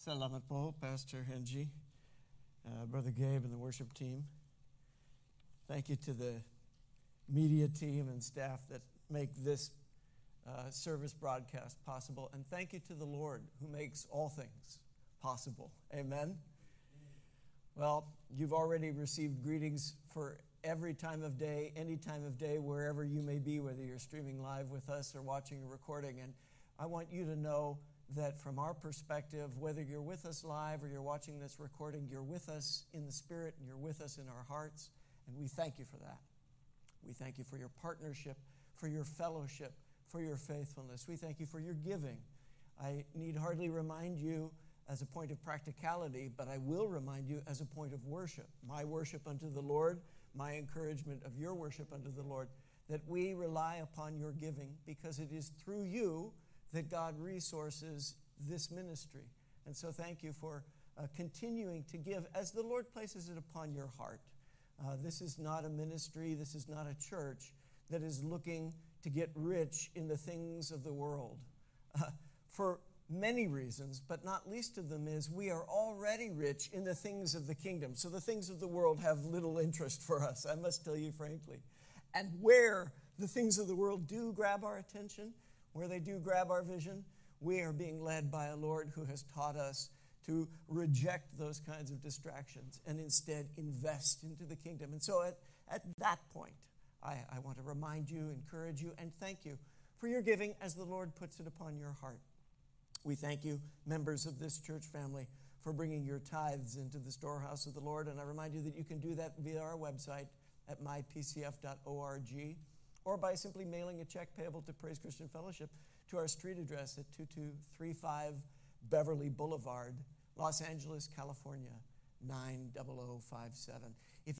Salamat po, Pastor Henji, uh, Brother Gabe, and the worship team. Thank you to the media team and staff that make this uh, service broadcast possible. And thank you to the Lord who makes all things possible. Amen. Well, you've already received greetings for every time of day, any time of day, wherever you may be, whether you're streaming live with us or watching a recording. And I want you to know that from our perspective, whether you're with us live or you're watching this recording, you're with us in the spirit and you're with us in our hearts. And we thank you for that. We thank you for your partnership, for your fellowship, for your faithfulness. We thank you for your giving. I need hardly remind you as a point of practicality, but I will remind you as a point of worship. My worship unto the Lord, my encouragement of your worship unto the Lord, that we rely upon your giving because it is through you that God resources this ministry. And so thank you for uh, continuing to give as the Lord places it upon your heart. Uh, this is not a ministry, this is not a church that is looking to get rich in the things of the world. Uh, for many reasons, but not least of them is we are already rich in the things of the kingdom. So the things of the world have little interest for us, I must tell you frankly. And where the things of the world do grab our attention, where they do grab our vision, we are being led by a Lord who has taught us to reject those kinds of distractions and instead invest into the kingdom. And so at, at that point, I, I want to remind you, encourage you, and thank you for your giving as the Lord puts it upon your heart. We thank you, members of this church family, for bringing your tithes into the storehouse of the Lord. And I remind you that you can do that via our website at mypcf.org or by simply mailing a check payable to Praise Christian Fellowship to our street address at 2235 Beverly Boulevard, Los Angeles, California, 90057. If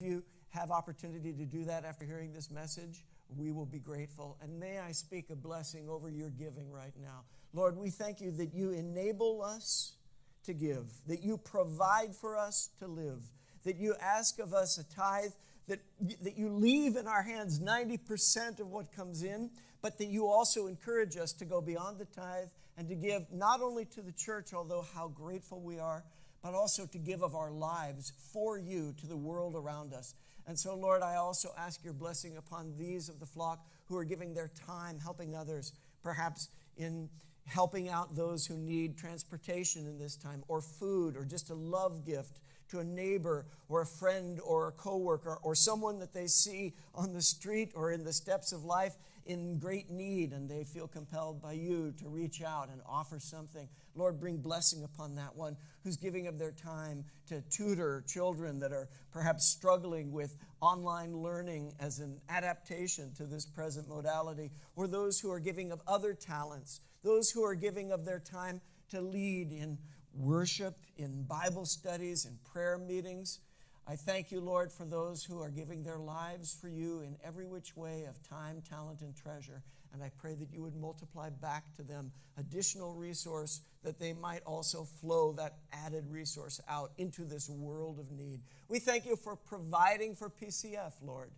you have opportunity to do that after hearing this message, we will be grateful. And may I speak a blessing over your giving right now. Lord, we thank you that you enable us to give, that you provide for us to live, that you ask of us a tithe that, that you leave in our hands 90% of what comes in, but that you also encourage us to go beyond the tithe and to give not only to the church, although how grateful we are, but also to give of our lives for you to the world around us. And so, Lord, I also ask your blessing upon these of the flock who are giving their time helping others, perhaps in helping out those who need transportation in this time, or food, or just a love gift to a neighbor or a friend or a coworker or someone that they see on the street or in the steps of life in great need and they feel compelled by you to reach out and offer something. Lord, bring blessing upon that one who's giving of their time to tutor children that are perhaps struggling with online learning as an adaptation to this present modality, or those who are giving of other talents, those who are giving of their time to lead in worship, in Bible studies, in prayer meetings. I thank you, Lord, for those who are giving their lives for you in every which way of time, talent, and treasure. And I pray that you would multiply back to them additional resource that they might also flow that added resource out into this world of need. We thank you for providing for PCF, Lord.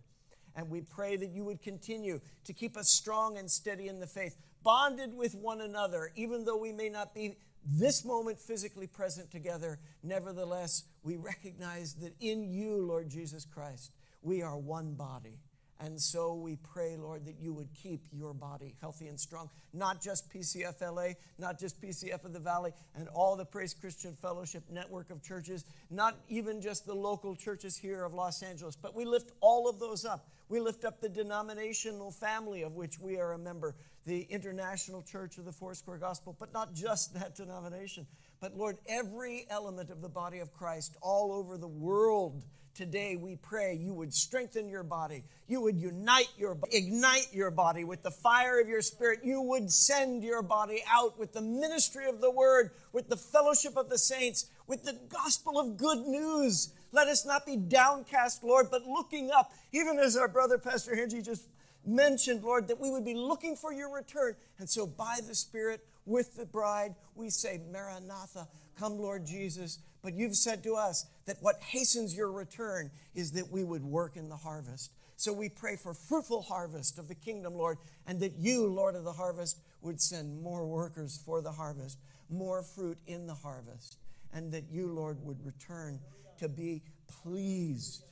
And we pray that you would continue to keep us strong and steady in the faith, bonded with one another, even though we may not be this moment physically present together, nevertheless, we recognize that in you, Lord Jesus Christ, we are one body. And so we pray, Lord, that you would keep your body healthy and strong. Not just PCF LA, not just PCF of the Valley, and all the Praise Christian Fellowship network of churches, not even just the local churches here of Los Angeles, but we lift all of those up. We lift up the denominational family of which we are a member, the International Church of the Foursquare Gospel, but not just that denomination, but Lord, every element of the body of Christ all over the world today we pray you would strengthen your body you would unite your ignite your body with the fire of your spirit you would send your body out with the ministry of the word with the fellowship of the saints with the gospel of good news let us not be downcast lord but looking up even as our brother pastor henry just mentioned, Lord, that we would be looking for your return. And so, by the Spirit, with the bride, we say, Maranatha, come, Lord Jesus. But you've said to us that what hastens your return is that we would work in the harvest. So we pray for fruitful harvest of the kingdom, Lord, and that you, Lord of the harvest, would send more workers for the harvest. more fruit in the harvest, and that you, Lord, would return to be pleased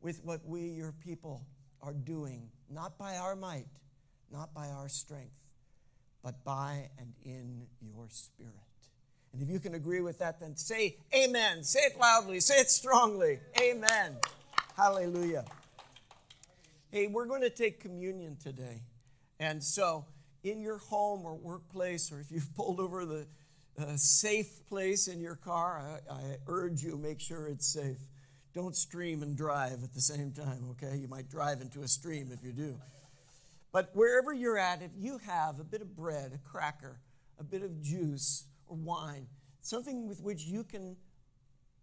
with what we, your people, are doing, not by our might, not by our strength, but by and in your spirit. And if you can agree with that, then say amen. Say it loudly, say it strongly. Amen. Hallelujah. Hey, we're going to take communion today. And so, in your home or workplace, or if you've pulled over the uh, safe place in your car, I, I urge you make sure it's safe. Don't stream and drive at the same time, okay? You might drive into a stream if you do. But wherever you're at, if you have a bit of bread, a cracker, a bit of juice, or wine, something with which you can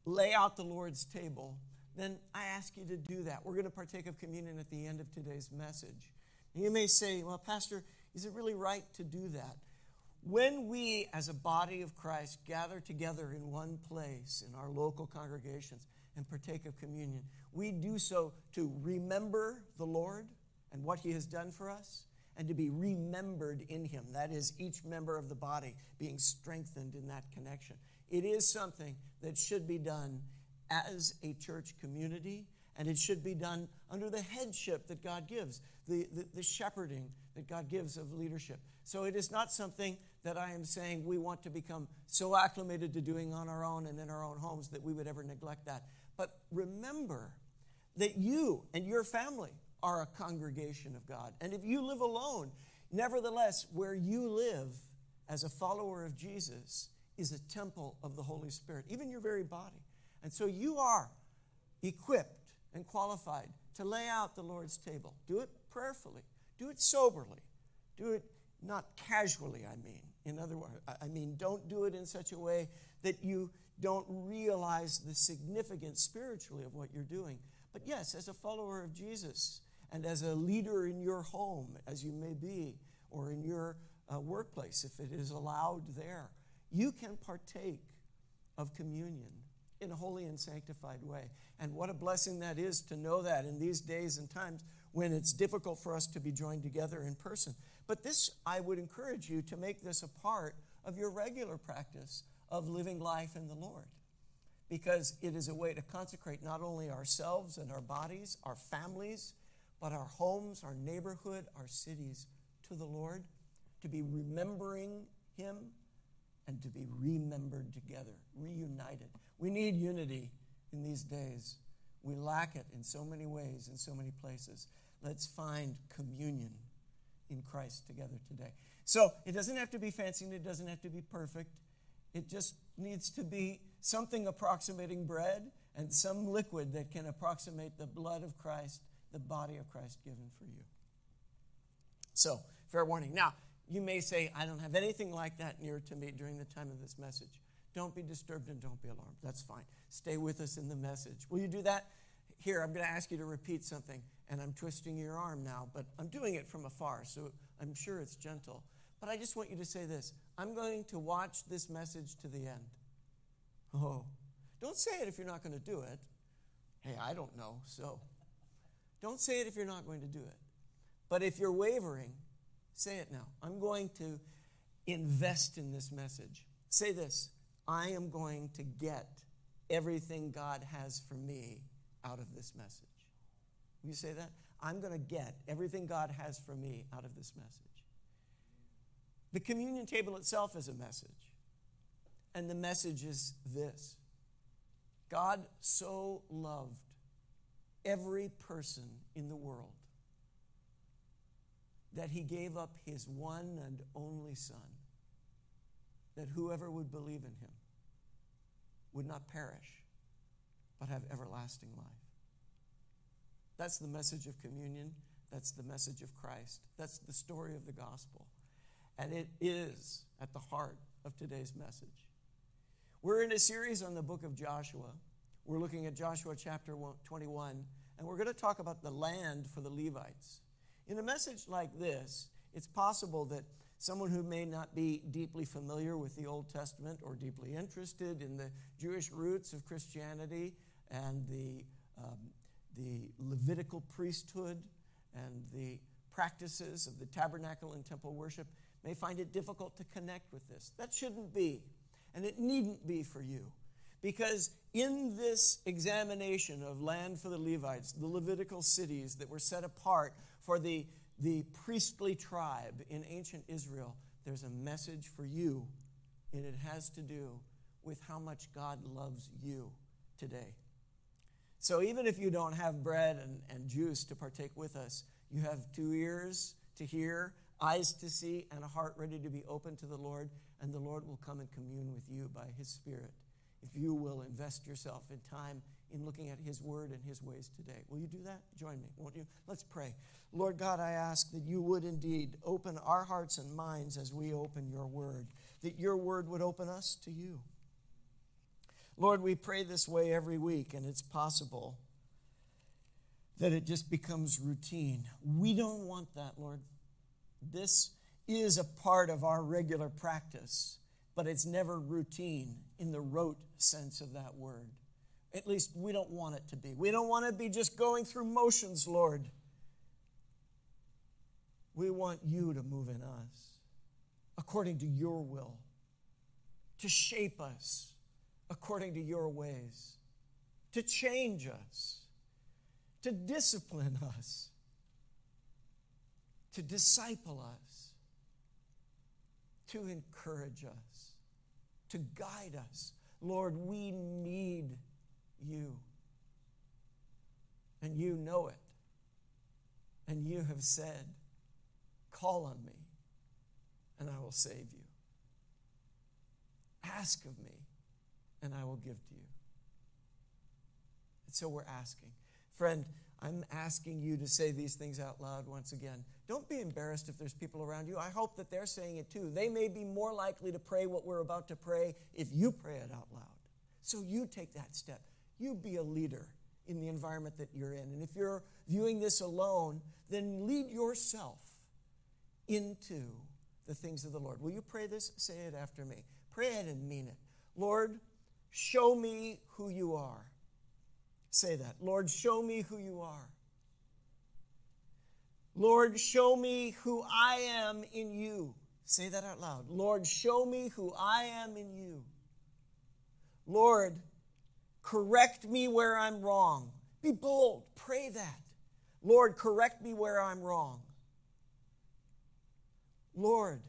lay out the Lord's table, then I ask you to do that. We're going to partake of communion at the end of today's message. And you may say, well, Pastor, is it really right to do that? When we, as a body of Christ, gather together in one place in our local congregations and partake of communion, we do so to remember the Lord and what He has done for us and to be remembered in Him. That is, each member of the body being strengthened in that connection. It is something that should be done as a church community, and it should be done under the headship that God gives, the, the, the, shepherding that God gives of leadership. So it is not something that I am saying we want to become so acclimated to doing on our own and in our own homes that we would ever neglect that. But remember that you and your family are a congregation of God. And if you live alone, nevertheless, where you live as a follower of Jesus is a temple of the Holy Spirit, even your very body. And so you are equipped and qualified to lay out the Lord's table. Do it prayerfully, do it soberly, do it not casually, I mean. In other words, I mean, don't do it in such a way that you don't realize the significance spiritually of what you're doing. But yes, as a follower of Jesus and as a leader in your home, as you may be, or in your uh, workplace, if it is allowed there, you can partake of communion in a holy and sanctified way. And what a blessing that is to know that in these days and times when it's difficult for us to be joined together in person. But this, I would encourage you to make this a part of your regular practice of living life in the Lord. Because it is a way to consecrate not only ourselves and our bodies, our families, but our homes, our neighborhood, our cities to the Lord, to be remembering Him and to be remembered together, reunited. We need unity in these days. We lack it in so many ways, in so many places. Let's find communion in Christ together today. So it doesn't have to be fancy and it doesn't have to be perfect. It just needs to be something approximating bread and some liquid that can approximate the blood of Christ, the body of Christ given for you. So, fair warning. Now, you may say, I don't have anything like that near to me during the time of this message. Don't be disturbed and don't be alarmed. That's fine. Stay with us in the message. Will you do that? Here, I'm going to ask you to repeat something, and I'm twisting your arm now, but I'm doing it from afar, so I'm sure it's gentle. But I just want you to say this I'm going to watch this message to the end. Oh, don't say it if you're not going to do it. Hey, I don't know, so don't say it if you're not going to do it. But if you're wavering, Say it now. I'm going to invest in this message. Say this I am going to get everything God has for me out of this message. You say that? I'm going to get everything God has for me out of this message. The communion table itself is a message. And the message is this God so loved every person in the world that he gave up his one and only Son, that whoever would believe in him would not perish, but have everlasting life. That's the message of communion. That's the message of Christ. That's the story of the gospel. And it is at the heart of today's message. We're in a series on the book of Joshua. We're looking at Joshua chapter 21, and we're going to talk about the land for the Levites. In a message like this, it's possible that someone who may not be deeply familiar with the Old Testament or deeply interested in the Jewish roots of Christianity and the, um, the Levitical priesthood and the practices of the tabernacle and temple worship may find it difficult to connect with this. That shouldn't be. And it needn't be for you. Because in this examination of land for the Levites, the Levitical cities that were set apart for the, the priestly tribe in ancient Israel, there's a message for you, and it has to do with how much God loves you today. So even if you don't have bread and, and juice to partake with us, you have two ears to hear, eyes to see, and a heart ready to be open to the Lord, and the Lord will come and commune with you by His Spirit if you will invest yourself in time in looking at His Word and His ways today. Will you do that? Join me, won't you? Let's pray. Lord God, I ask that you would indeed open our hearts and minds as we open your Word, that your Word would open us to you. Lord, we pray this way every week, and it's possible that it just becomes routine. We don't want that, Lord. This is a part of our regular practice, but it's never routine in the rote sense of that word. At least we don't want it to be. We don't want to be just going through motions, Lord. We want you to move in us according to your will, to shape us according to your ways, to change us, to discipline us, to disciple us, to encourage us, to guide us. Lord, we need you. And you know it. And you have said, Call on me, and I will save you. Ask of me, and I will give to you. And so we're asking. Friend, I'm asking you to say these things out loud once again. Don't be embarrassed if there's people around you. I hope that they're saying it too. They may be more likely to pray what we're about to pray if you pray it out loud. So you take that step. You be a leader in the environment that you're in. And if you're viewing this alone, then lead yourself into the things of the Lord. Will you pray this? Say it after me. Pray it and mean it. Lord, show me who you are. Say that. Lord, show me who you are. Lord, show me who I am in you. Say that out loud. Lord, show me who I am in you. Lord, correct me where I'm wrong. Be bold. Pray that. Lord, correct me where I'm wrong. Lord,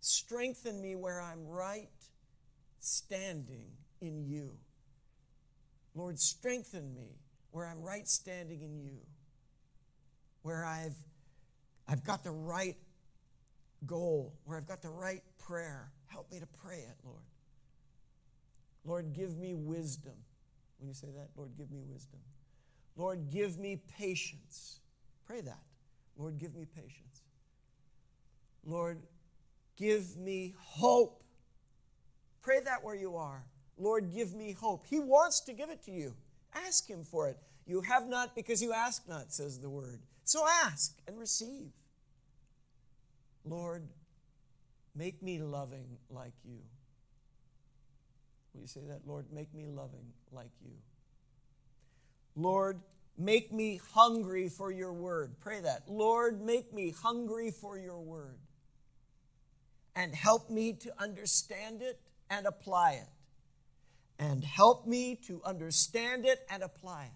strengthen me where I'm right standing in you. Lord, strengthen me where I'm right standing in you, where I've, I've got the right goal, where I've got the right prayer. Help me to pray it, Lord. Lord, give me wisdom. Will you say that? Lord, give me wisdom. Lord, give me patience. Pray that. Lord, give me patience. Lord, give me hope. Pray that where you are. Lord, give me hope. He wants to give it to you. Ask Him for it. You have not because you ask not, says the word. So ask and receive. Lord, make me loving like you. Will you say that? Lord, make me loving like you. Lord, make me hungry for your word. Pray that. Lord, make me hungry for your word. And help me to understand it and apply it and help me to understand it and apply it.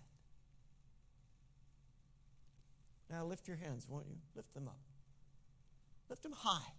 Now lift your hands, won't you? Lift them up. Lift them high.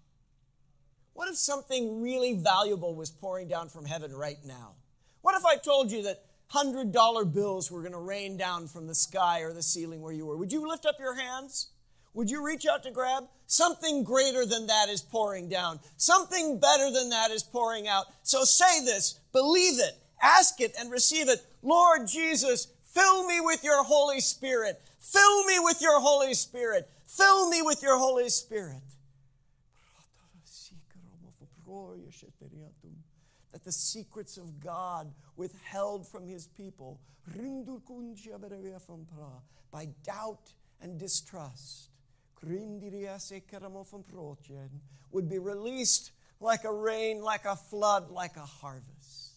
What if something really valuable was pouring down from heaven right now? What if I told you that $100 bills were going to rain down from the sky or the ceiling where you were? Would you lift up your hands? Would you reach out to grab? Something greater than that is pouring down. Something better than that is pouring out. So say this, believe it, Ask it and receive it. Lord Jesus, fill me with your Holy Spirit. Fill me with your Holy Spirit. Fill me with your Holy Spirit. That the secrets of God withheld from his people by doubt and distrust would be released like a rain, like a flood, like a harvest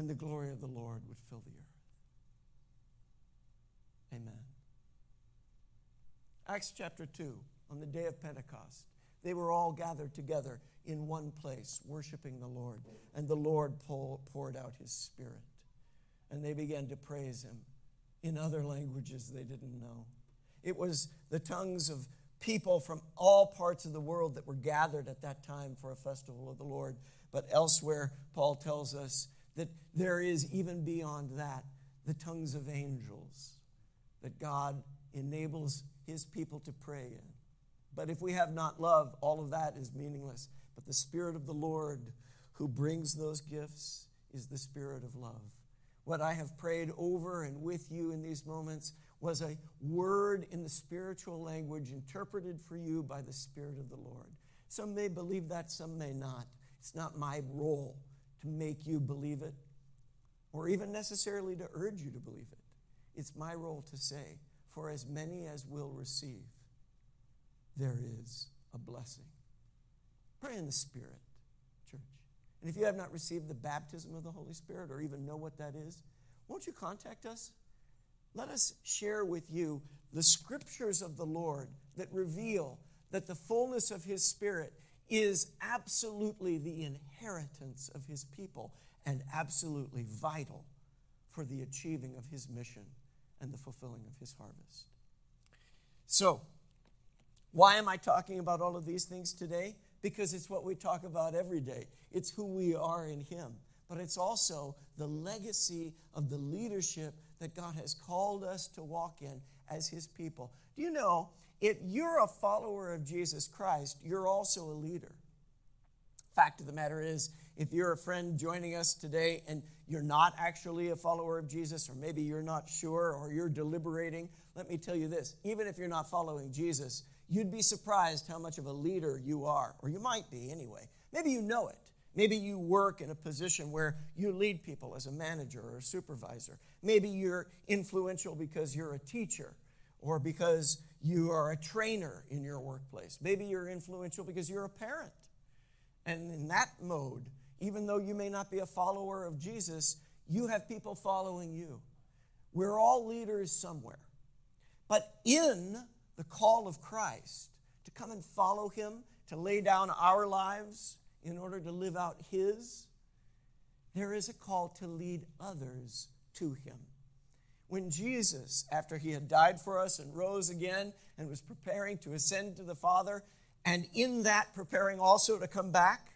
and the glory of the Lord would fill the earth. Amen. Acts chapter 2, on the day of Pentecost, they were all gathered together in one place, worshiping the Lord. And the Lord poured out his Spirit. And they began to praise him in other languages they didn't know. It was the tongues of people from all parts of the world that were gathered at that time for a festival of the Lord. But elsewhere, Paul tells us that there is even beyond that the tongues of angels that God enables his people to pray in. But if we have not love, all of that is meaningless. But the Spirit of the Lord who brings those gifts is the Spirit of love. What I have prayed over and with you in these moments was a word in the spiritual language interpreted for you by the Spirit of the Lord. Some may believe that, some may not. It's not my role to make you believe it or even necessarily to urge you to believe it. It's my role to say, for as many as will receive, there is a blessing. Pray in the Spirit, church. And if you have not received the baptism of the Holy Spirit or even know what that is, won't you contact us? Let us share with you the scriptures of the Lord that reveal that the fullness of His Spirit is absolutely the inheritance of His people and absolutely vital for the achieving of His mission and the fulfilling of His harvest. So, why am I talking about all of these things today? Because it's what we talk about every day. It's who we are in Him. But it's also the legacy of the leadership that God has called us to walk in as His people. Do you know, if you're a follower of Jesus Christ, you're also a leader. Fact of the matter is, if you're a friend joining us today and you're not actually a follower of Jesus, or maybe you're not sure, or you're deliberating, let me tell you this even if you're not following Jesus, you'd be surprised how much of a leader you are, or you might be anyway. Maybe you know it. Maybe you work in a position where you lead people as a manager or a supervisor. Maybe you're influential because you're a teacher or because you are a trainer in your workplace. Maybe you're influential because you're a parent. And in that mode, even though you may not be a follower of Jesus, you have people following you. We're all leaders somewhere. But in the call of Christ to come and follow him, to lay down our lives in order to live out his, there is a call to lead others to him. When Jesus, after he had died for us and rose again and was preparing to ascend to the Father, and in that preparing also to come back,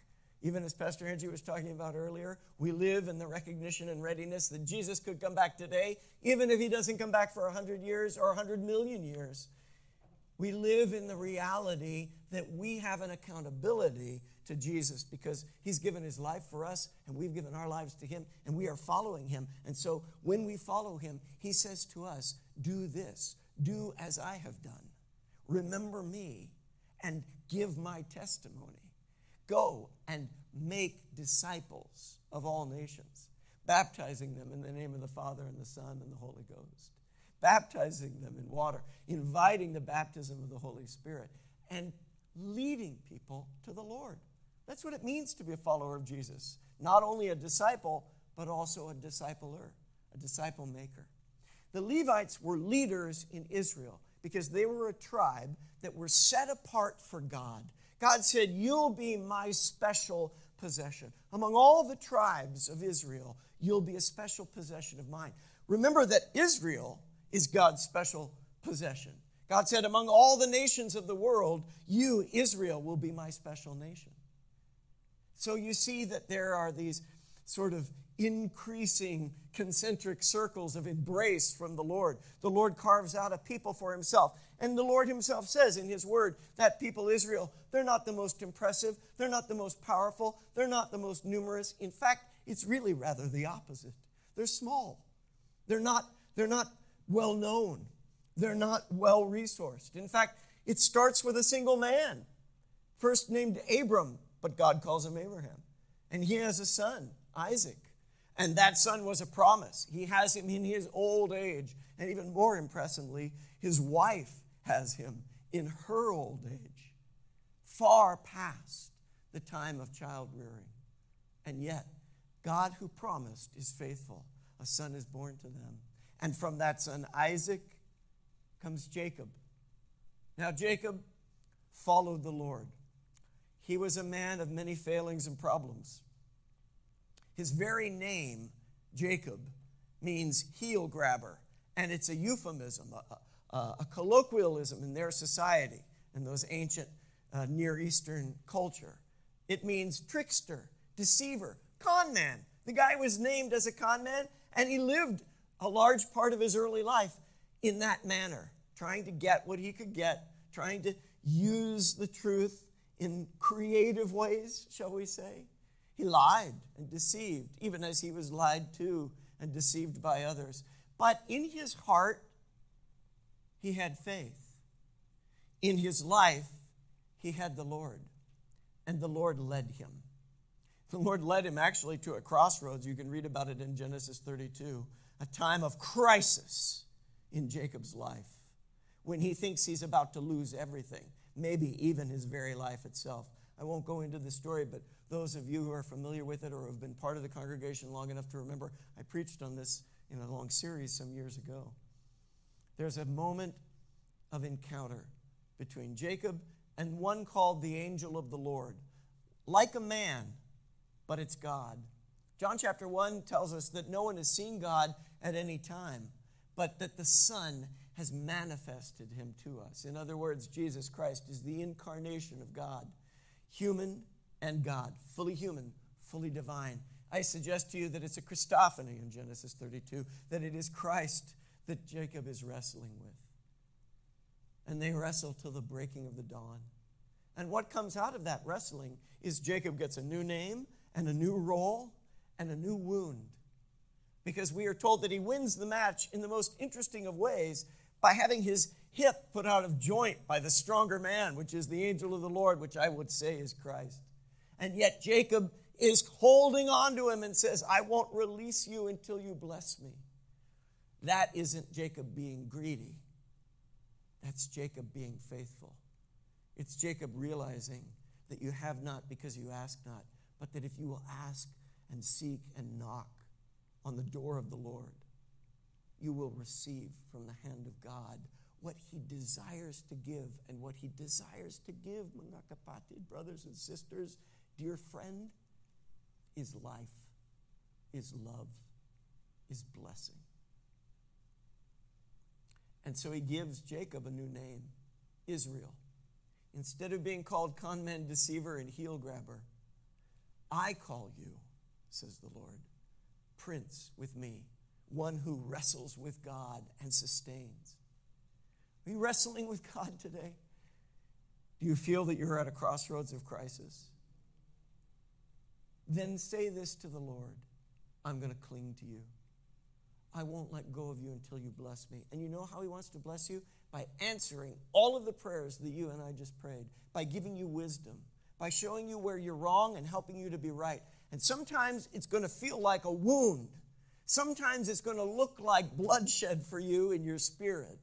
even as Pastor Angie was talking about earlier, we live in the recognition and readiness that Jesus could come back today, even if he doesn't come back for 100 years or 100 million years. We live in the reality that we have an accountability to Jesus because he's given his life for us and we've given our lives to him and we are following him. And so when we follow him, he says to us, Do this, do as I have done. Remember me and give my testimony. Go and make disciples of all nations, baptizing them in the name of the Father and the Son and the Holy Ghost, baptizing them in water, inviting the baptism of the Holy Spirit, and leading people to the Lord. That's what it means to be a follower of Jesus. Not only a disciple, but also a discipler, a disciple maker. The Levites were leaders in Israel because they were a tribe that were set apart for God. God said, You'll be my special possession. Among all the tribes of Israel, you'll be a special possession of mine. Remember that Israel is God's special possession. God said, Among all the nations of the world, you, Israel, will be my special nation. So you see that there are these sort of increasing concentric circles of embrace from the Lord. The Lord carves out a people for himself. And the Lord himself says in his word that people, Israel, they're not the most impressive, they're not the most powerful, they're not the most numerous. In fact, it's really rather the opposite. They're small. They're not, they're not well known. They're not well resourced. In fact, it starts with a single man, first named Abram, but God calls him Abraham. And he has a son, Isaac. And that son was a promise. He has him in his old age. And even more impressively, his wife has him in her old age, far past the time of child rearing. And yet, God who promised is faithful. A son is born to them. And from that son, Isaac, comes Jacob. Now, Jacob followed the Lord. he was a man of many failings and problems. His very name, Jacob, means heel grabber, and it's a euphemism, a, a, a colloquialism in their society, in those ancient uh, Near Eastern culture. It means trickster, deceiver, con man. The guy was named as a con man, and he lived a large part of his early life in that manner, trying to get what he could get, trying to use the truth in creative ways, shall we say. He lied and deceived, even as he was lied to and deceived by others. But in his heart, he had faith. In his life, he had the Lord, and the Lord led him. The Lord led him actually to a crossroads. You can read about it in Genesis 32, a time of crisis in Jacob's life when he thinks he's about to lose everything, maybe even his very life itself. I won't go into the story, but those of you who are familiar with it or have been part of the congregation long enough to remember, I preached on this in a long series some years ago. There's a moment of encounter between Jacob and one called the angel of the Lord, like a man, but it's God. John chapter 1 tells us that no one has seen God at any time, but that the Son has manifested him to us. In other words, Jesus Christ is the incarnation of God, human and God, fully human, fully divine. I suggest to you that it's a Christophany in Genesis 32, that it is Christ that Jacob is wrestling with. And they wrestle till the breaking of the dawn. And what comes out of that wrestling is Jacob gets a new name and a new role and a new wound. Because we are told that he wins the match in the most interesting of ways by having his hip put out of joint by the stronger man, which is the angel of the Lord, which I would say is Christ. And yet Jacob is holding on to him and says, I won't release you until you bless me. That isn't Jacob being greedy. That's Jacob being faithful. It's Jacob realizing that you have not because you ask not, but that if you will ask and seek and knock on the door of the Lord, you will receive from the hand of God what he desires to give. And what he desires to give, mga kapatid, brothers and sisters, dear friend, is life, is love, is blessing. And so he gives Jacob a new name, Israel. Instead of being called conman, deceiver, and heel grabber, I call you, says the Lord, prince with me one who wrestles with God and sustains. Are you wrestling with God today? Do you feel that you're at a crossroads of crisis? Then say this to the Lord I'm going to cling to you. I won't let go of you until you bless me. And you know how He wants to bless you? By answering all of the prayers that you and I just prayed, by giving you wisdom, by showing you where you're wrong and helping you to be right. And sometimes it's going to feel like a wound. Sometimes it's going to look like bloodshed for you in your spirit.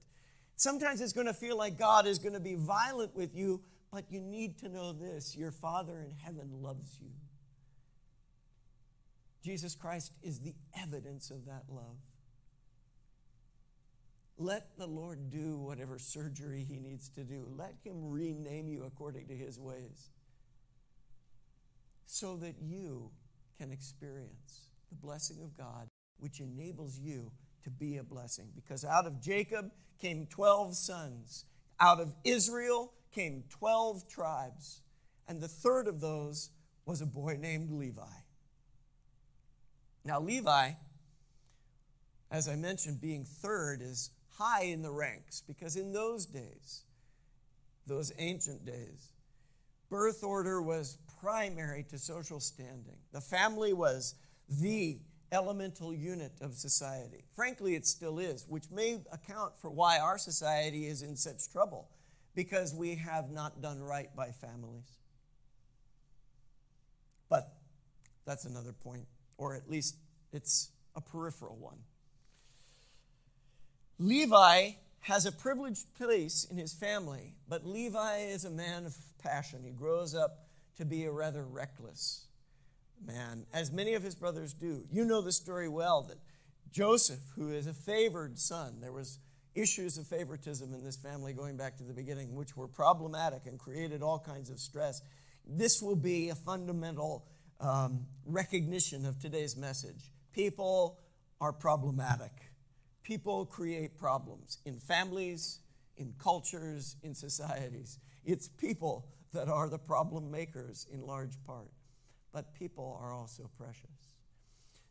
Sometimes it's going to feel like God is going to be violent with you, but you need to know this your Father in heaven loves you. Jesus Christ is the evidence of that love. Let the Lord do whatever surgery he needs to do. Let him rename you according to his ways so that you can experience the blessing of God which enables you to be a blessing. Because out of Jacob came 12 sons, out of Israel came 12 tribes, and the third of those was a boy named Levi. Now, Levi, as I mentioned, being third is high in the ranks because in those days, those ancient days, birth order was primary to social standing. The family was the elemental unit of society. Frankly, it still is, which may account for why our society is in such trouble, because we have not done right by families. But that's another point, or at least it's a peripheral one. Levi has a privileged place in his family, but Levi is a man of passion. He grows up to be a rather reckless man, as many of his brothers do. You know the story well that Joseph, who is a favored son, there was issues of favoritism in this family going back to the beginning, which were problematic and created all kinds of stress. this will be a fundamental um, recognition of today's message. People are problematic. People create problems in families, in cultures, in societies. It's people that are the problem makers in large part. But people are also precious.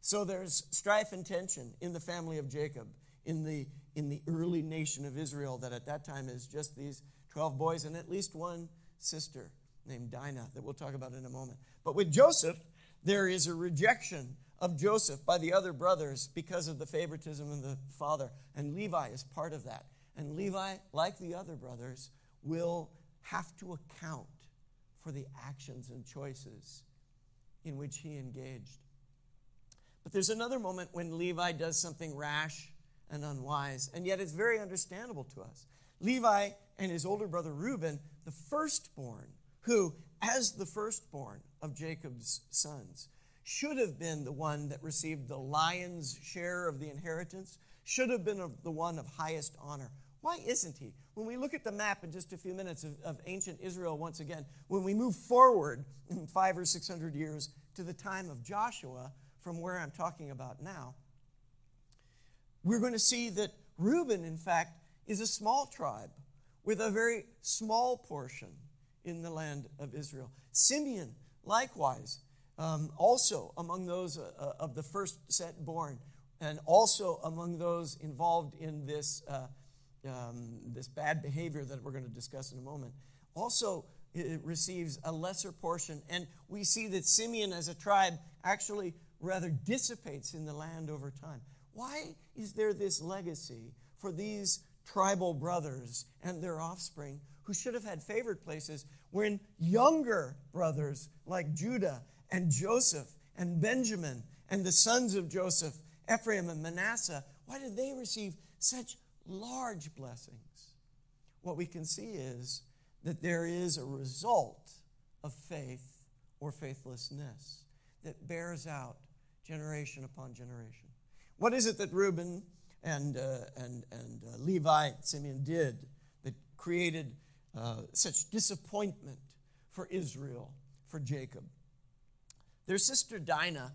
So there's strife and tension in the family of Jacob, in the, in the early nation of Israel, that at that time is just these 12 boys and at least one sister named Dinah that we'll talk about in a moment. But with Joseph, there is a rejection of Joseph by the other brothers because of the favoritism of the father. And Levi is part of that. And Levi, like the other brothers, will have to account for the actions and choices in which he engaged. But there's another moment when Levi does something rash and unwise, and yet it's very understandable to us. Levi and his older brother Reuben, the firstborn, who, as the firstborn of Jacob's sons, should have been the one that received the lion's share of the inheritance, should have been the one of highest honor. Why isn't he? When we look at the map in just a few minutes of, of ancient Israel once again, when we move forward five or six hundred years to the time of Joshua, from where I'm talking about now, we're going to see that Reuben, in fact, is a small tribe with a very small portion in the land of Israel. Simeon, likewise, um, also among those uh, uh, of the first set born, and also among those involved in this, uh, um, this bad behavior that we're going to discuss in a moment, also it receives a lesser portion. And we see that Simeon as a tribe actually rather dissipates in the land over time. Why is there this legacy for these tribal brothers and their offspring who should have had favored places when younger brothers like Judah and Joseph and Benjamin and the sons of Joseph, Ephraim and Manasseh, why did they receive such large blessings? What we can see is that there is a result of faith or faithlessness that bears out generation upon generation. What is it that Reuben and, uh, and, and uh, Levi, Simeon did that created uh, such disappointment for Israel, for Jacob? Their sister Dinah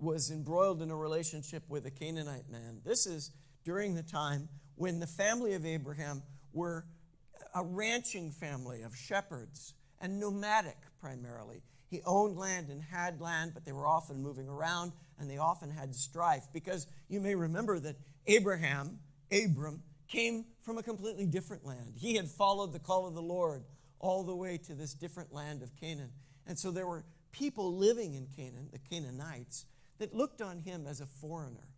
was embroiled in a relationship with a Canaanite man. This is during the time when the family of Abraham were a ranching family of shepherds and nomadic primarily. He owned land and had land, but they were often moving around and they often had strife because you may remember that Abraham, Abram, came from a completely different land. He had followed the call of the Lord all the way to this different land of Canaan. And so there were people living in Canaan, the Canaanites, that looked on him as a foreigner.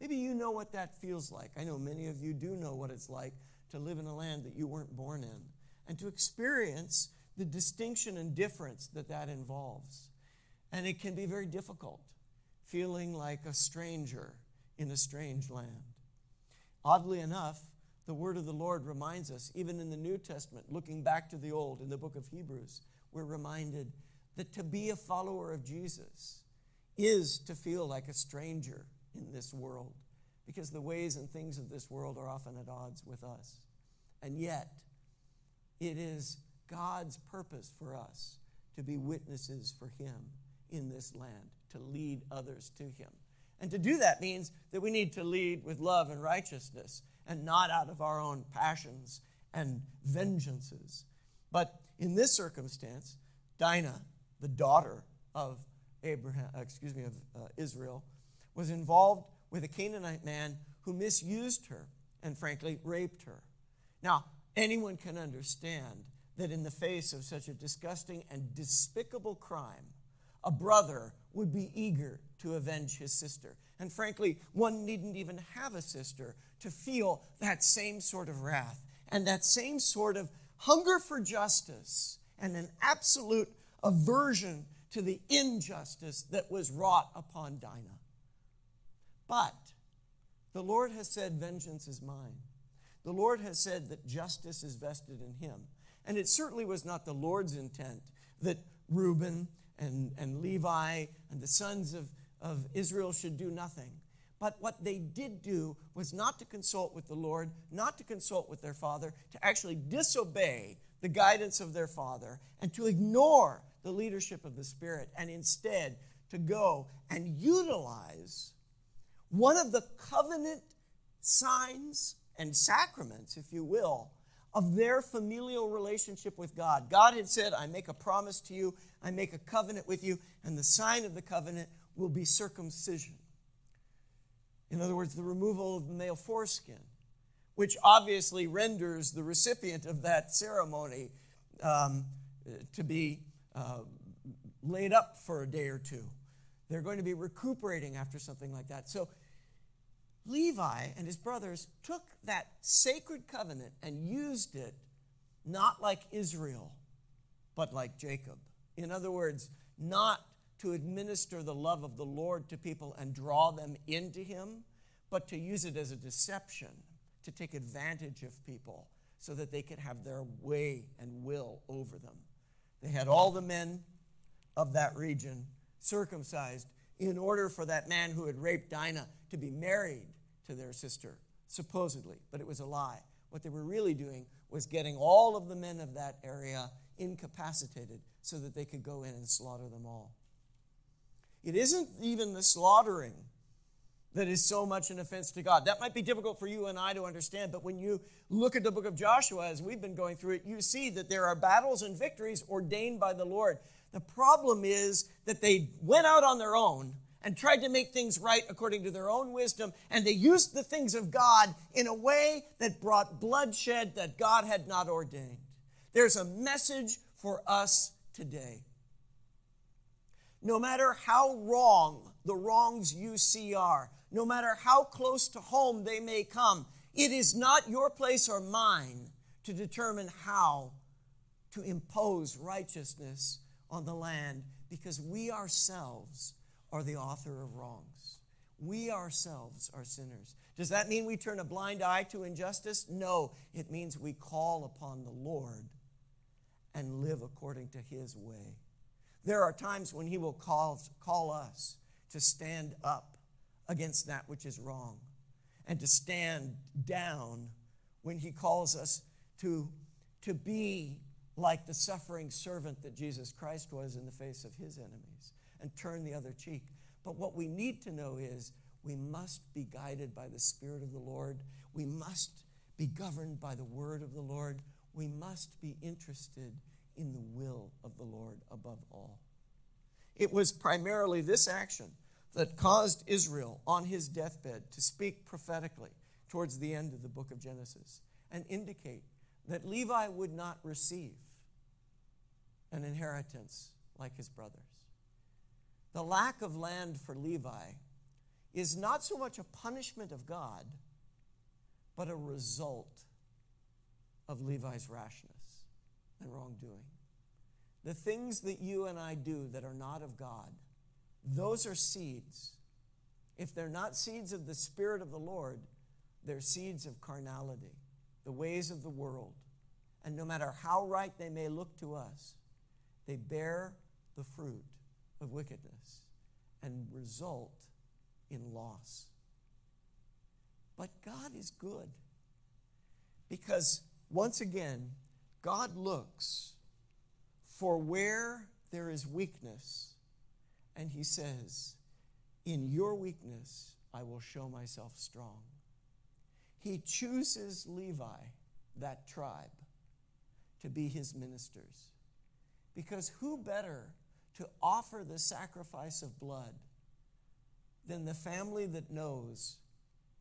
Maybe you know what that feels like. I know many of you do know what it's like to live in a land that you weren't born in and to experience the distinction and difference that that involves. And it can be very difficult, feeling like a stranger in a strange land. Oddly enough, the word of the Lord reminds us, even in the New Testament, looking back to the Old, in the book of Hebrews, we're reminded that to be a follower of Jesus is to feel like a stranger in this world because the ways and things of this world are often at odds with us. And yet, it is God's purpose for us to be witnesses for Him in this land, to lead others to Him. And to do that means that we need to lead with love and righteousness and not out of our own passions and vengeances. But in this circumstance, Dinah, the daughter of Abraham, excuse me, of uh, Israel, was involved with a Canaanite man who misused her and frankly raped her. Now, anyone can understand that in the face of such a disgusting and despicable crime, a brother would be eager to avenge his sister. And frankly, one needn't even have a sister to feel that same sort of wrath and that same sort of hunger for justice and an absolute aversion to the injustice that was wrought upon Dinah. But the Lord has said, Vengeance is mine. The Lord has said that justice is vested in him. And it certainly was not the Lord's intent that Reuben and, and Levi and the sons of, of Israel should do nothing. But what they did do was not to consult with the Lord, not to consult with their father, to actually disobey the guidance of their father, and to ignore the leadership of the Spirit, and instead to go and utilize one of the covenant signs and sacraments, if you will, of their familial relationship with God. God had said, I make a promise to you, I make a covenant with you, and the sign of the covenant will be circumcision. In other words, the removal of the male foreskin, which obviously renders the recipient of that ceremony um, to be uh, laid up for a day or two. They're going to be recuperating after something like that. So Levi and his brothers took that sacred covenant and used it not like Israel, but like Jacob. In other words, not to administer the love of the Lord to people and draw them into Him, but to use it as a deception, to take advantage of people so that they could have their way and will over them. They had all the men of that region circumcised in order for that man who had raped Dinah to be married to their sister, supposedly, but it was a lie. What they were really doing was getting all of the men of that area incapacitated so that they could go in and slaughter them all. It isn't even the slaughtering that is so much an offense to God. That might be difficult for you and I to understand, but when you look at the book of Joshua, as we've been going through it, you see that there are battles and victories ordained by the Lord. The problem is that they went out on their own and tried to make things right according to their own wisdom, and they used the things of God in a way that brought bloodshed that God had not ordained. There's a message for us today. No matter how wrong the wrongs you see are, no matter how close to home they may come, it is not your place or mine to determine how to impose righteousness on the land because we ourselves are the author of wrongs. We ourselves are sinners. Does that mean we turn a blind eye to injustice? No, it means we call upon the Lord and live according to his way. There are times when he will call, call us to stand up against that which is wrong and to stand down when he calls us to, to be like the suffering servant that Jesus Christ was in the face of his enemies and turn the other cheek. But what we need to know is we must be guided by the Spirit of the Lord. We must be governed by the word of the Lord. We must be interested in the will of the Lord above all. It was primarily this action that caused Israel on his deathbed to speak prophetically towards the end of the book of Genesis and indicate that Levi would not receive an inheritance like his brothers. The lack of land for Levi is not so much a punishment of God, but a result of Levi's rashness and wrongdoing. The things that you and I do that are not of God, those are seeds. If they're not seeds of the Spirit of the Lord, they're seeds of carnality, the ways of the world. And no matter how right they may look to us, they bear the fruit of wickedness and result in loss. But God is good because, once again, God looks for where there is weakness, and He says, In your weakness, I will show myself strong. He chooses Levi, that tribe, to be His ministers. Because who better to offer the sacrifice of blood than the family that knows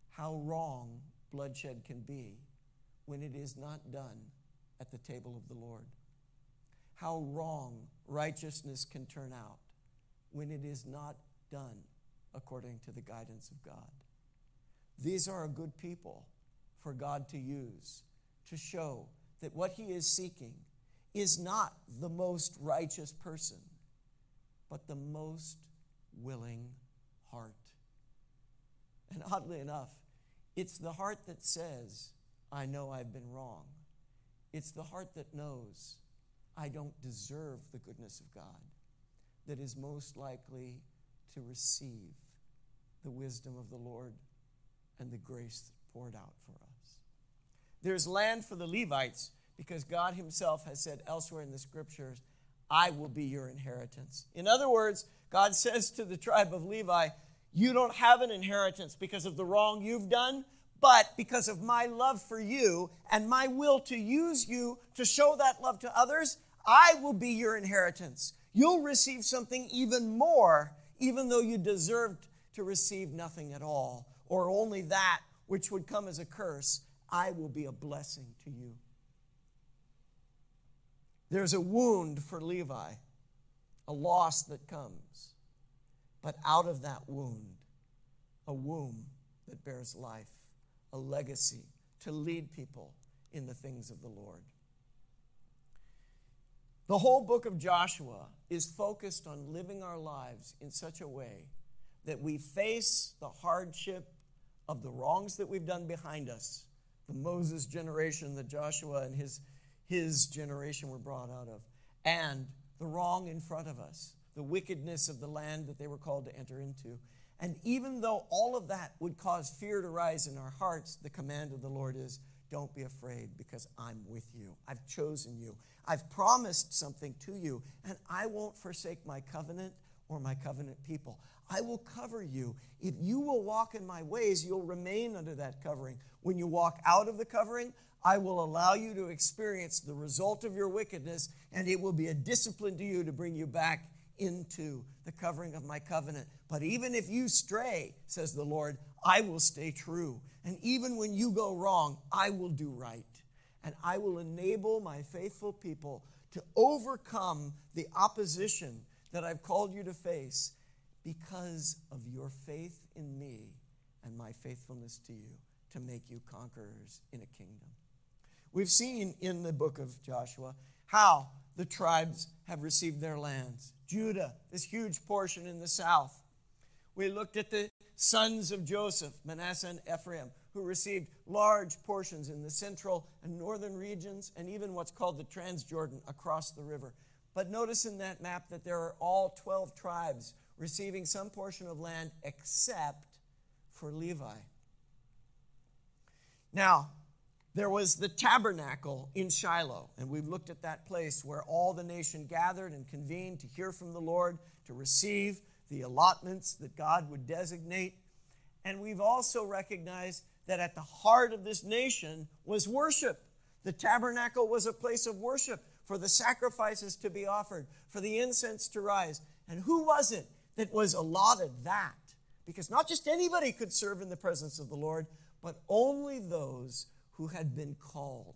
how wrong bloodshed can be when it is not done at the table of the Lord. How wrong righteousness can turn out when it is not done according to the guidance of God. These are a good people for God to use to show that what He is seeking is not the most righteous person but the most willing heart. And oddly enough, it's the heart that says, I know I've been wrong. It's the heart that knows, I don't deserve the goodness of God, that is most likely to receive the wisdom of the Lord and the grace poured out for us. There's land for the Levites because God Himself has said elsewhere in the scriptures, I will be your inheritance. In other words, God says to the tribe of Levi, You don't have an inheritance because of the wrong you've done, but because of my love for you and my will to use you to show that love to others, I will be your inheritance. You'll receive something even more, even though you deserved to receive nothing at all, or only that which would come as a curse. I will be a blessing to you. There's a wound for Levi, a loss that comes. But out of that wound, a womb that bears life, a legacy to lead people in the things of the Lord. The whole book of Joshua is focused on living our lives in such a way that we face the hardship of the wrongs that we've done behind us, the Moses generation that Joshua and his, his generation were brought out of, and the wrong in front of us, the wickedness of the land that they were called to enter into. And even though all of that would cause fear to rise in our hearts, the command of the Lord is don't be afraid because I'm with you. I've chosen you. I've promised something to you, and I won't forsake my covenant or my covenant people. I will cover you. If you will walk in my ways, you'll remain under that covering. When you walk out of the covering, I will allow you to experience the result of your wickedness, and it will be a discipline to you to bring you back into the covering of my covenant. But even if you stray, says the Lord, I will stay true. And even when you go wrong, I will do right. And I will enable my faithful people to overcome the opposition that I've called you to face because of your faith in me and my faithfulness to you to make you conquerors in a kingdom. We've seen in the book of Joshua how the tribes have received their lands. Judah, this huge portion in the south. We looked at the sons of Joseph, Manasseh and Ephraim, who received large portions in the central and northern regions, and even what's called the Transjordan across the river. But notice in that map that there are all 12 tribes receiving some portion of land except for Levi. Now, there was the tabernacle in Shiloh, and we've looked at that place where all the nation gathered and convened to hear from the Lord, to receive the allotments that God would designate. And we've also recognized that at the heart of this nation was worship. The tabernacle was a place of worship for the sacrifices to be offered, for the incense to rise. And who was it that was allotted that? Because not just anybody could serve in the presence of the Lord, but only those who had been called.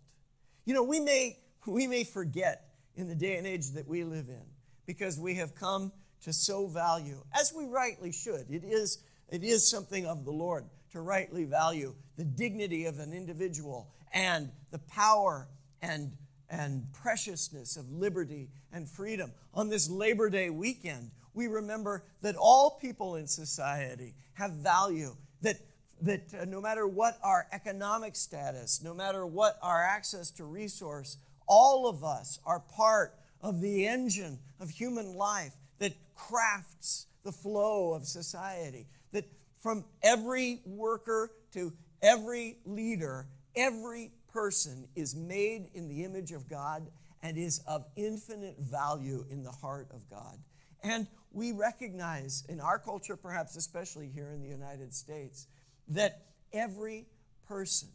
You know, we may, we may forget in the day and age that we live in because we have come to so value, as we rightly should. It is, it is something of the Lord to rightly value the dignity of an individual and the power and, and preciousness of liberty and freedom. On this Labor Day weekend, we remember that all people in society have value, that that uh, no matter what our economic status, no matter what our access to resource, all of us are part of the engine of human life that crafts the flow of society. That from every worker to every leader, every person is made in the image of God and is of infinite value in the heart of God. And we recognize in our culture, perhaps especially here in the United States, that every person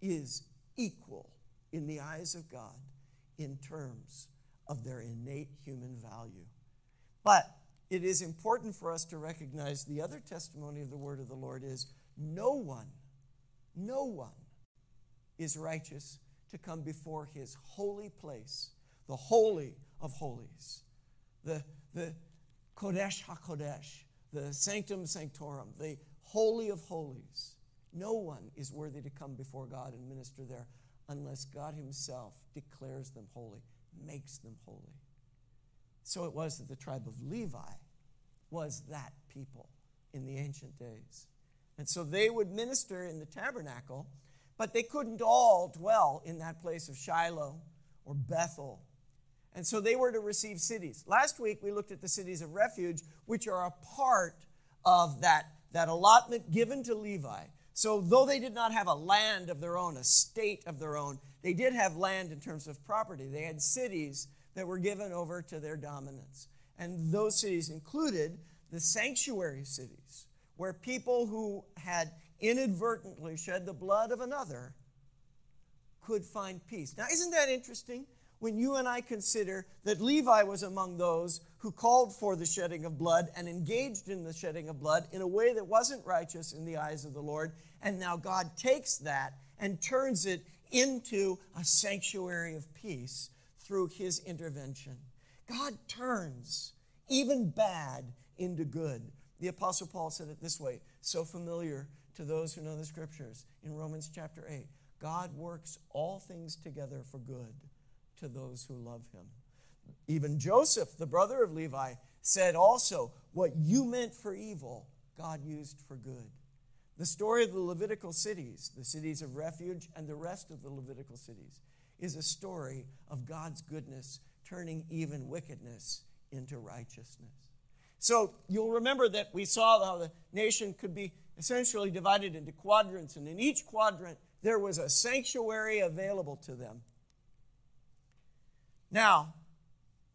is equal in the eyes of God in terms of their innate human value. But it is important for us to recognize the other testimony of the word of the Lord is no one, no one is righteous to come before his holy place, the holy of holies, the, the Kodesh HaKodesh, the Sanctum Sanctorum, the Holy of Holies. No one is worthy to come before God and minister there unless God Himself declares them holy, makes them holy. So it was that the tribe of Levi was that people in the ancient days. And so they would minister in the tabernacle, but they couldn't all dwell in that place of Shiloh or Bethel. And so they were to receive cities. Last week we looked at the cities of refuge, which are a part of that that allotment given to Levi. So, though they did not have a land of their own, a state of their own, they did have land in terms of property. They had cities that were given over to their dominance. And those cities included the sanctuary cities, where people who had inadvertently shed the blood of another could find peace. Now, isn't that interesting? When you and I consider that Levi was among those who called for the shedding of blood and engaged in the shedding of blood in a way that wasn't righteous in the eyes of the Lord, and now God takes that and turns it into a sanctuary of peace through his intervention. God turns even bad into good. The Apostle Paul said it this way, so familiar to those who know the scriptures in Romans chapter 8. God works all things together for good to those who love him. Even Joseph, the brother of Levi, said also, What you meant for evil, God used for good. The story of the Levitical cities, the cities of refuge, and the rest of the Levitical cities, is a story of God's goodness turning even wickedness into righteousness. So you'll remember that we saw how the nation could be essentially divided into quadrants, and in each quadrant there was a sanctuary available to them. Now,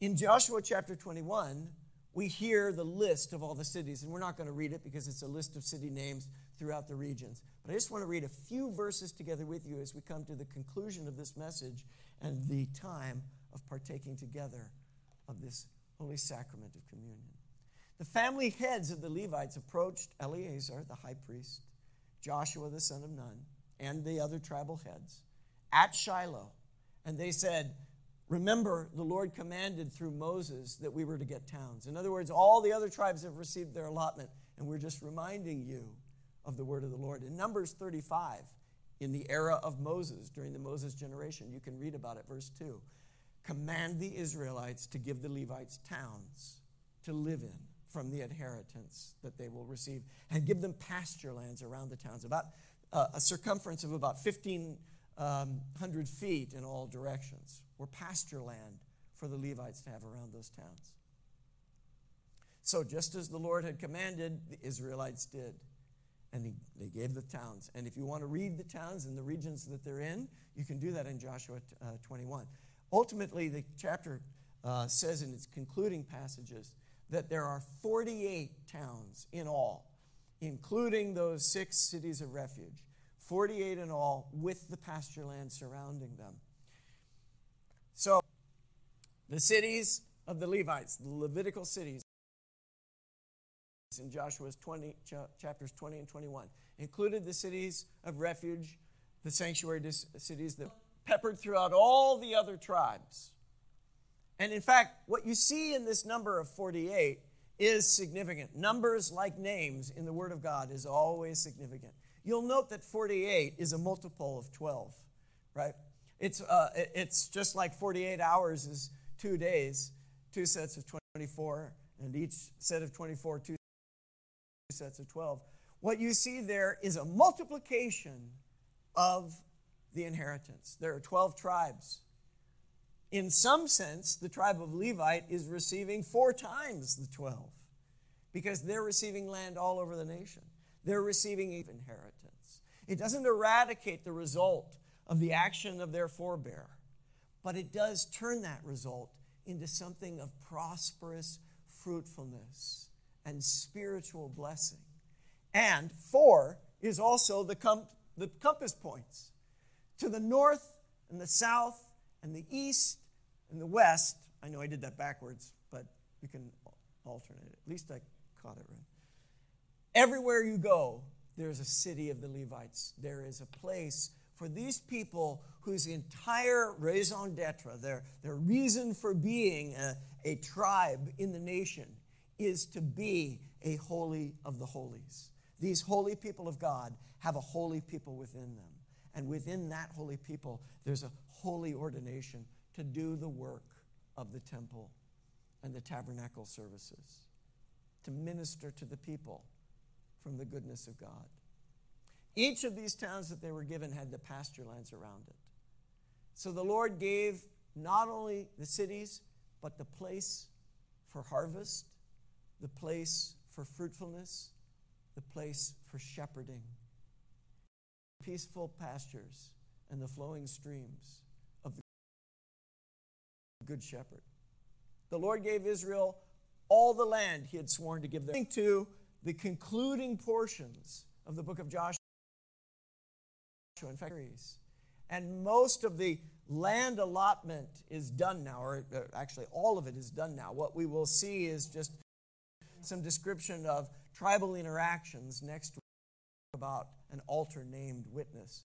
in Joshua chapter 21, we hear the list of all the cities, and we're not going to read it because it's a list of city names throughout the regions. But I just want to read a few verses together with you as we come to the conclusion of this message and the time of partaking together of this holy sacrament of communion. The family heads of the Levites approached Eleazar, the high priest, Joshua, the son of Nun, and the other tribal heads at Shiloh, and they said, Remember, the Lord commanded through Moses that we were to get towns. In other words, all the other tribes have received their allotment, and we're just reminding you of the word of the Lord. In Numbers 35, in the era of Moses, during the Moses generation, you can read about it, verse 2. Command the Israelites to give the Levites towns to live in from the inheritance that they will receive, and give them pasture lands around the towns, about uh, a circumference of about 1,500 um, feet in all directions were pasture land for the Levites to have around those towns. So, just as the Lord had commanded, the Israelites did. And he, they gave the towns. And if you want to read the towns and the regions that they're in, you can do that in Joshua uh, 21. Ultimately, the chapter uh, says in its concluding passages that there are 48 towns in all, including those six cities of refuge. 48 in all, with the pasture land surrounding them. The cities of the Levites, the Levitical cities, in Joshua's 20, chapters 20 and 21, included the cities of refuge, the sanctuary cities that peppered throughout all the other tribes. And in fact, what you see in this number of 48 is significant. Numbers, like names in the Word of God, is always significant. You'll note that 48 is a multiple of 12, right? It's, uh, it's just like 48 hours is two days, two sets of 24, and each set of 24, two sets of 12. What you see there is a multiplication of the inheritance. There are 12 tribes. In some sense, the tribe of Levite is receiving four times the 12 because they're receiving land all over the nation. They're receiving inheritance. It doesn't eradicate the result of the action of their forebear. But it does turn that result into something of prosperous fruitfulness and spiritual blessing. And four is also the, com- the compass points. To the north and the south and the east and the west, I know I did that backwards, but you can alternate it. At least I caught it right. Everywhere you go, there's a city of the Levites. There is a place for these people whose entire raison d'etre, their, their reason for being a, a tribe in the nation, is to be a holy of the holies. These holy people of God have a holy people within them. And within that holy people, there's a holy ordination to do the work of the temple and the tabernacle services, to minister to the people from the goodness of God. Each of these towns that they were given had the pasture lands around it. So the Lord gave not only the cities, but the place for harvest, the place for fruitfulness, the place for shepherding, peaceful pastures, and the flowing streams of the Good Shepherd. The Lord gave Israel all the land he had sworn to give them. To the concluding portions of the book of Joshua, in fact, and most of the land allotment is done now, or uh, actually all of it is done now. What we will see is just some description of tribal interactions next week about an altar named witness.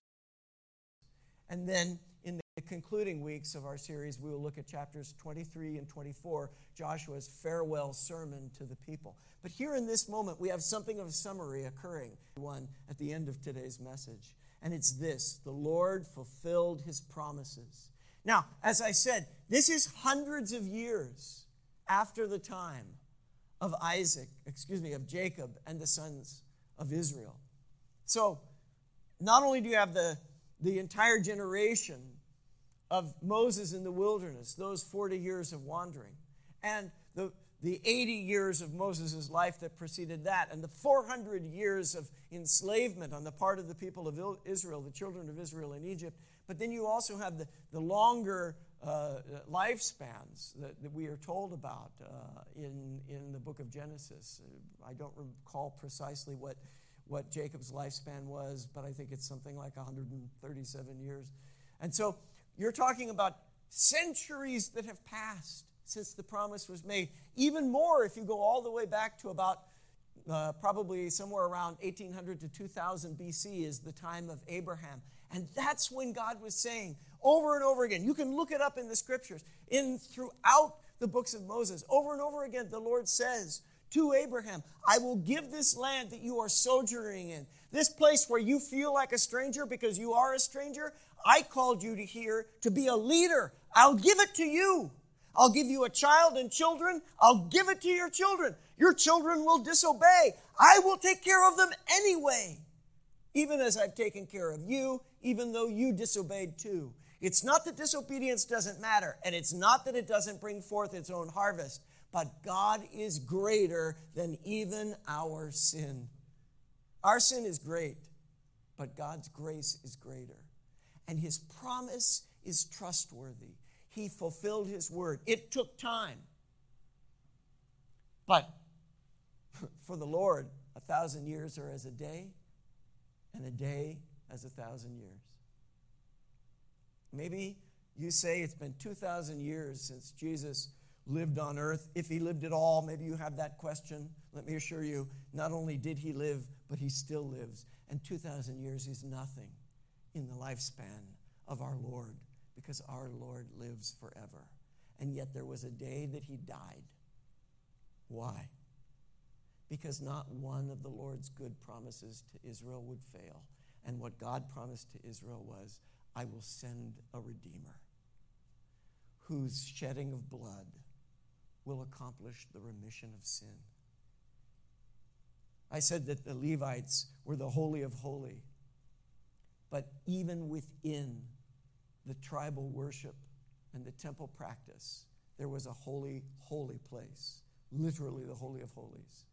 And then in the concluding weeks of our series, we will look at chapters 23 and 24, Joshua's farewell sermon to the people. But here in this moment, we have something of a summary occurring, one at the end of today's message. And it's this the Lord fulfilled his promises. Now, as I said, this is hundreds of years after the time of Isaac, excuse me, of Jacob and the sons of Israel. So, not only do you have the, the entire generation of Moses in the wilderness, those 40 years of wandering, and the, the 80 years of Moses' life that preceded that, and the 400 years of enslavement on the part of the people of Israel, the children of Israel in Egypt. But then you also have the, the longer uh, lifespans that, that, we are told about uh, in, in the book of Genesis. I don't recall precisely what, what Jacob's lifespan was, but I think it's something like 137 years. And so you're talking about centuries that have passed since the promise was made. Even more if you go all the way back to about uh, probably somewhere around 1800 to 2000 BC is the time of Abraham. And that's when God was saying over and over again, you can look it up in the scriptures, in throughout the books of Moses, over and over again, the Lord says to Abraham, I will give this land that you are sojourning in, this place where you feel like a stranger because you are a stranger. I called you to here to be a leader. I'll give it to you. I'll give you a child and children. I'll give it to your children. Your children will disobey. I will take care of them anyway, even as I've taken care of you, even though you disobeyed too. It's not that disobedience doesn't matter, and it's not that it doesn't bring forth its own harvest, but God is greater than even our sin. Our sin is great, but God's grace is greater. And his promise is trustworthy he fulfilled his word. It took time. But for the Lord, a thousand years are as a day, and a day as a thousand years. Maybe you say it's been 2,000 years since Jesus lived on earth. If he lived at all, maybe you have that question. Let me assure you, not only did he live, but he still lives. And 2,000 years is nothing in the lifespan of our Lord because our Lord lives forever. And yet there was a day that he died. Why? Because not one of the Lord's good promises to Israel would fail. And what God promised to Israel was, I will send a Redeemer whose shedding of blood will accomplish the remission of sin. I said that the Levites were the Holy of Holy, but even within the tribal worship and the temple practice, there was a holy, holy place, literally the Holy of Holies.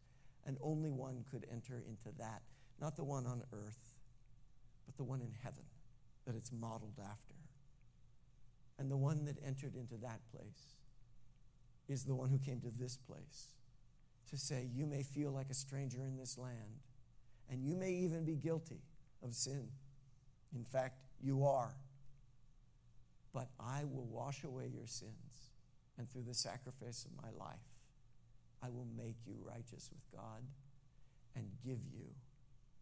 And only one could enter into that, not the one on earth, but the one in heaven that it's modeled after. And the one that entered into that place is the one who came to this place to say, You may feel like a stranger in this land, and you may even be guilty of sin. In fact, you are but I will wash away your sins. And through the sacrifice of my life, I will make you righteous with God and give you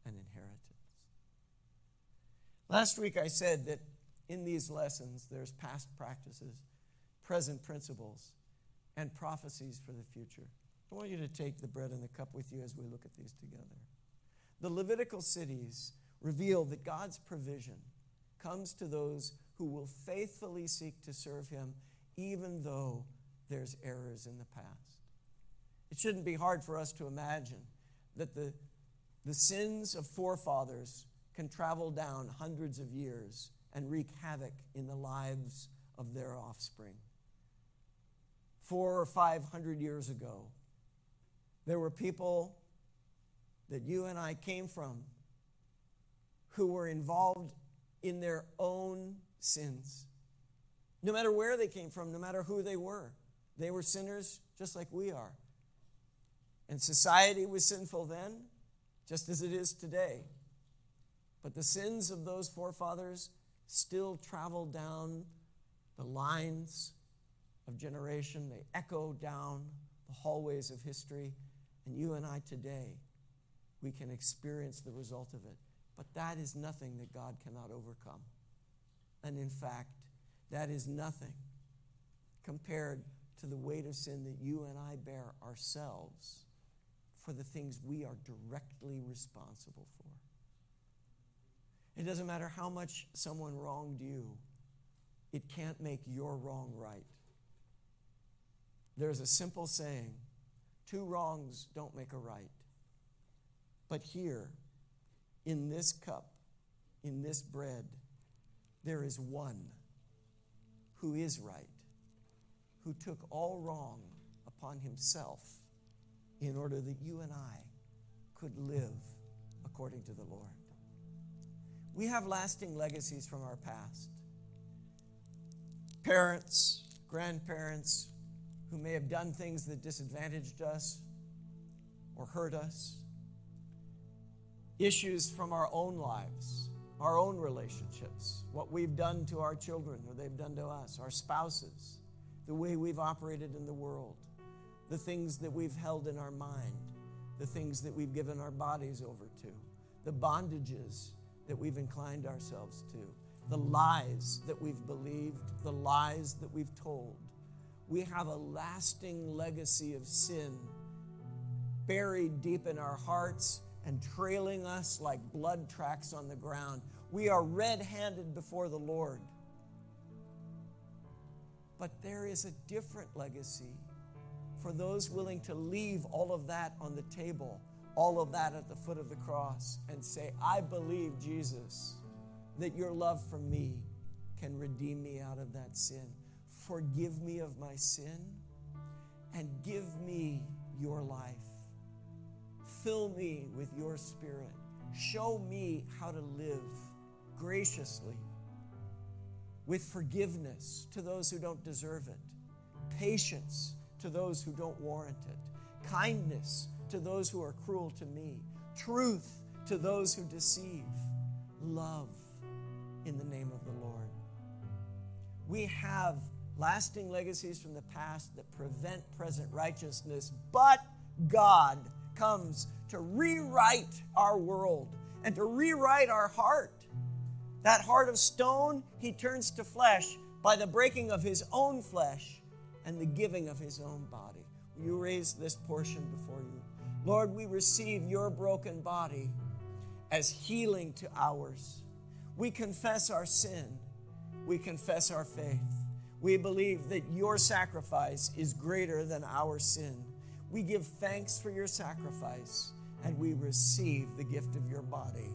an inheritance. Last week I said that in these lessons there's past practices, present principles, and prophecies for the future. I want you to take the bread and the cup with you as we look at these together. The Levitical cities reveal that God's provision comes to those who will faithfully seek to serve him even though there's errors in the past. It shouldn't be hard for us to imagine that the, the sins of forefathers can travel down hundreds of years and wreak havoc in the lives of their offspring. Four or five hundred years ago, there were people that you and I came from who were involved in their own sins. No matter where they came from, no matter who they were, they were sinners just like we are. And society was sinful then, just as it is today. But the sins of those forefathers still travel down the lines of generation, they echo down the hallways of history. And you and I today, we can experience the result of it. But that is nothing that God cannot overcome. And in fact, that is nothing compared to the weight of sin that you and I bear ourselves for the things we are directly responsible for. It doesn't matter how much someone wronged you, it can't make your wrong right. There's a simple saying two wrongs don't make a right. But here, in this cup, in this bread, there is one who is right, who took all wrong upon himself in order that you and I could live according to the Lord. We have lasting legacies from our past. Parents, grandparents who may have done things that disadvantaged us or hurt us. Issues from our own lives, our own relationships, what we've done to our children or they've done to us, our spouses, the way we've operated in the world, the things that we've held in our mind, the things that we've given our bodies over to, the bondages that we've inclined ourselves to, the lies that we've believed, the lies that we've told. We have a lasting legacy of sin buried deep in our hearts and trailing us like blood tracks on the ground. We are red handed before the Lord. But there is a different legacy for those willing to leave all of that on the table all of that at the foot of the cross and say, I believe, Jesus, that your love for me can redeem me out of that sin. Forgive me of my sin and give me your life. Fill me with your spirit. Show me how to live graciously, with forgiveness to those who don't deserve it, patience to those who don't warrant it, kindness to those who are cruel to me, truth to those who deceive, love in the name of the Lord. We have lasting legacies from the past that prevent present righteousness, but God comes to rewrite our world and to rewrite our heart. That heart of stone, he turns to flesh by the breaking of his own flesh and the giving of his own body. You raise this portion before you? Lord, we receive your broken body as healing to ours. We confess our sin. We confess our faith. We believe that your sacrifice is greater than our sin. We give thanks for your sacrifice and we receive the gift of your body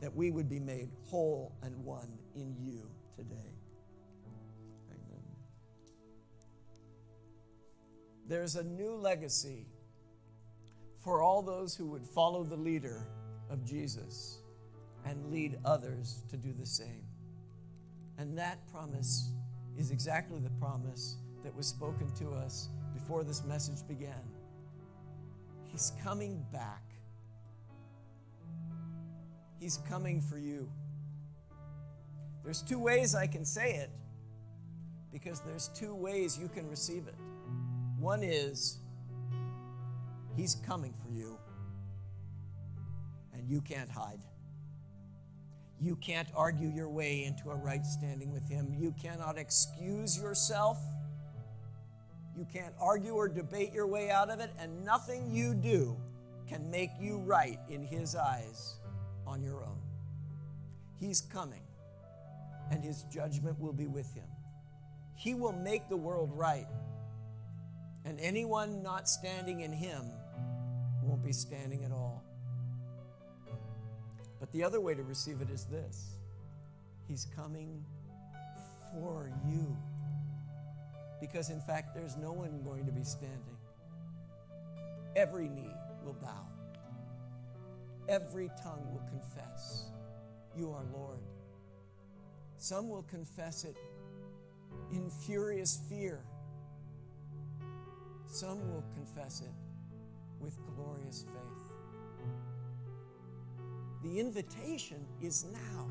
that we would be made whole and one in you today. Amen. There's a new legacy for all those who would follow the leader of Jesus and lead others to do the same. And that promise is exactly the promise that was spoken to us before this message began. He's coming back. He's coming for you. There's two ways I can say it because there's two ways you can receive it. One is He's coming for you. And you can't hide. You can't argue your way into a right standing with Him. You cannot excuse yourself. You can't argue or debate your way out of it, and nothing you do can make you right in His eyes on your own. He's coming, and His judgment will be with Him. He will make the world right, and anyone not standing in Him won't be standing at all. But the other way to receive it is this He's coming for you. Because, in fact, there's no one going to be standing. Every knee will bow, every tongue will confess you are Lord. Some will confess it in furious fear. Some will confess it with glorious faith. The invitation is now.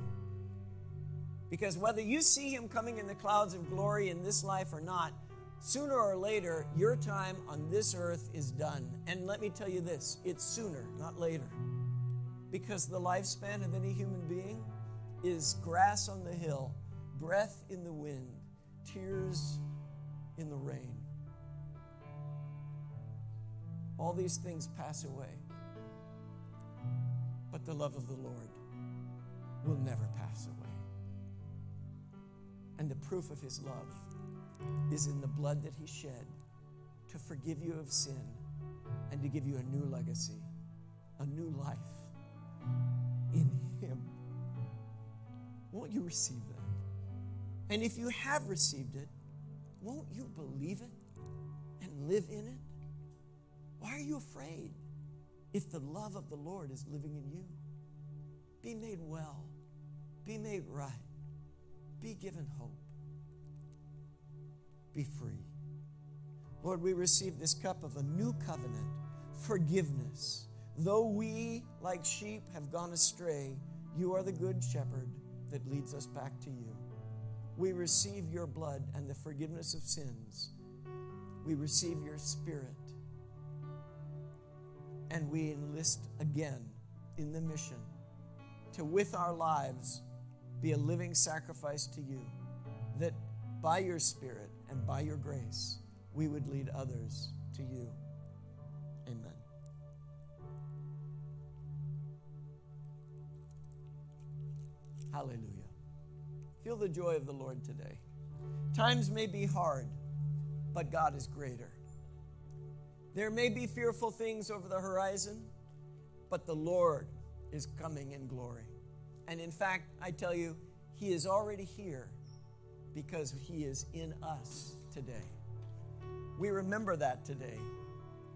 Because whether you see him coming in the clouds of glory in this life or not, sooner or later, your time on this earth is done. And let me tell you this it's sooner, not later. Because the lifespan of any human being is grass on the hill, breath in the wind, tears in the rain. All these things pass away. But the love of the Lord will never pass away. And the proof of his love is in the blood that he shed to forgive you of sin and to give you a new legacy, a new life in him. Won't you receive that? And if you have received it, won't you believe it and live in it? Why are you afraid if the love of the Lord is living in you? Be made well, be made right, be given hope, be free. Lord, we receive this cup of a new covenant, forgiveness. Though we, like sheep, have gone astray, you are the good shepherd that leads us back to you. We receive your blood and the forgiveness of sins. We receive your spirit and we enlist again in the mission to, with our lives, be a living sacrifice to you, that by your Spirit and by your grace, we would lead others to you. Amen. Hallelujah. Feel the joy of the Lord today. Times may be hard, but God is greater. There may be fearful things over the horizon, but the Lord is coming in glory. And in fact, I tell you, He is already here because He is in us today. We remember that today,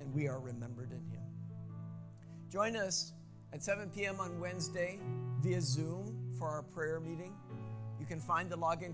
and we are remembered in Him. Join us at 7 p.m. on Wednesday via Zoom for our prayer meeting. You can find the login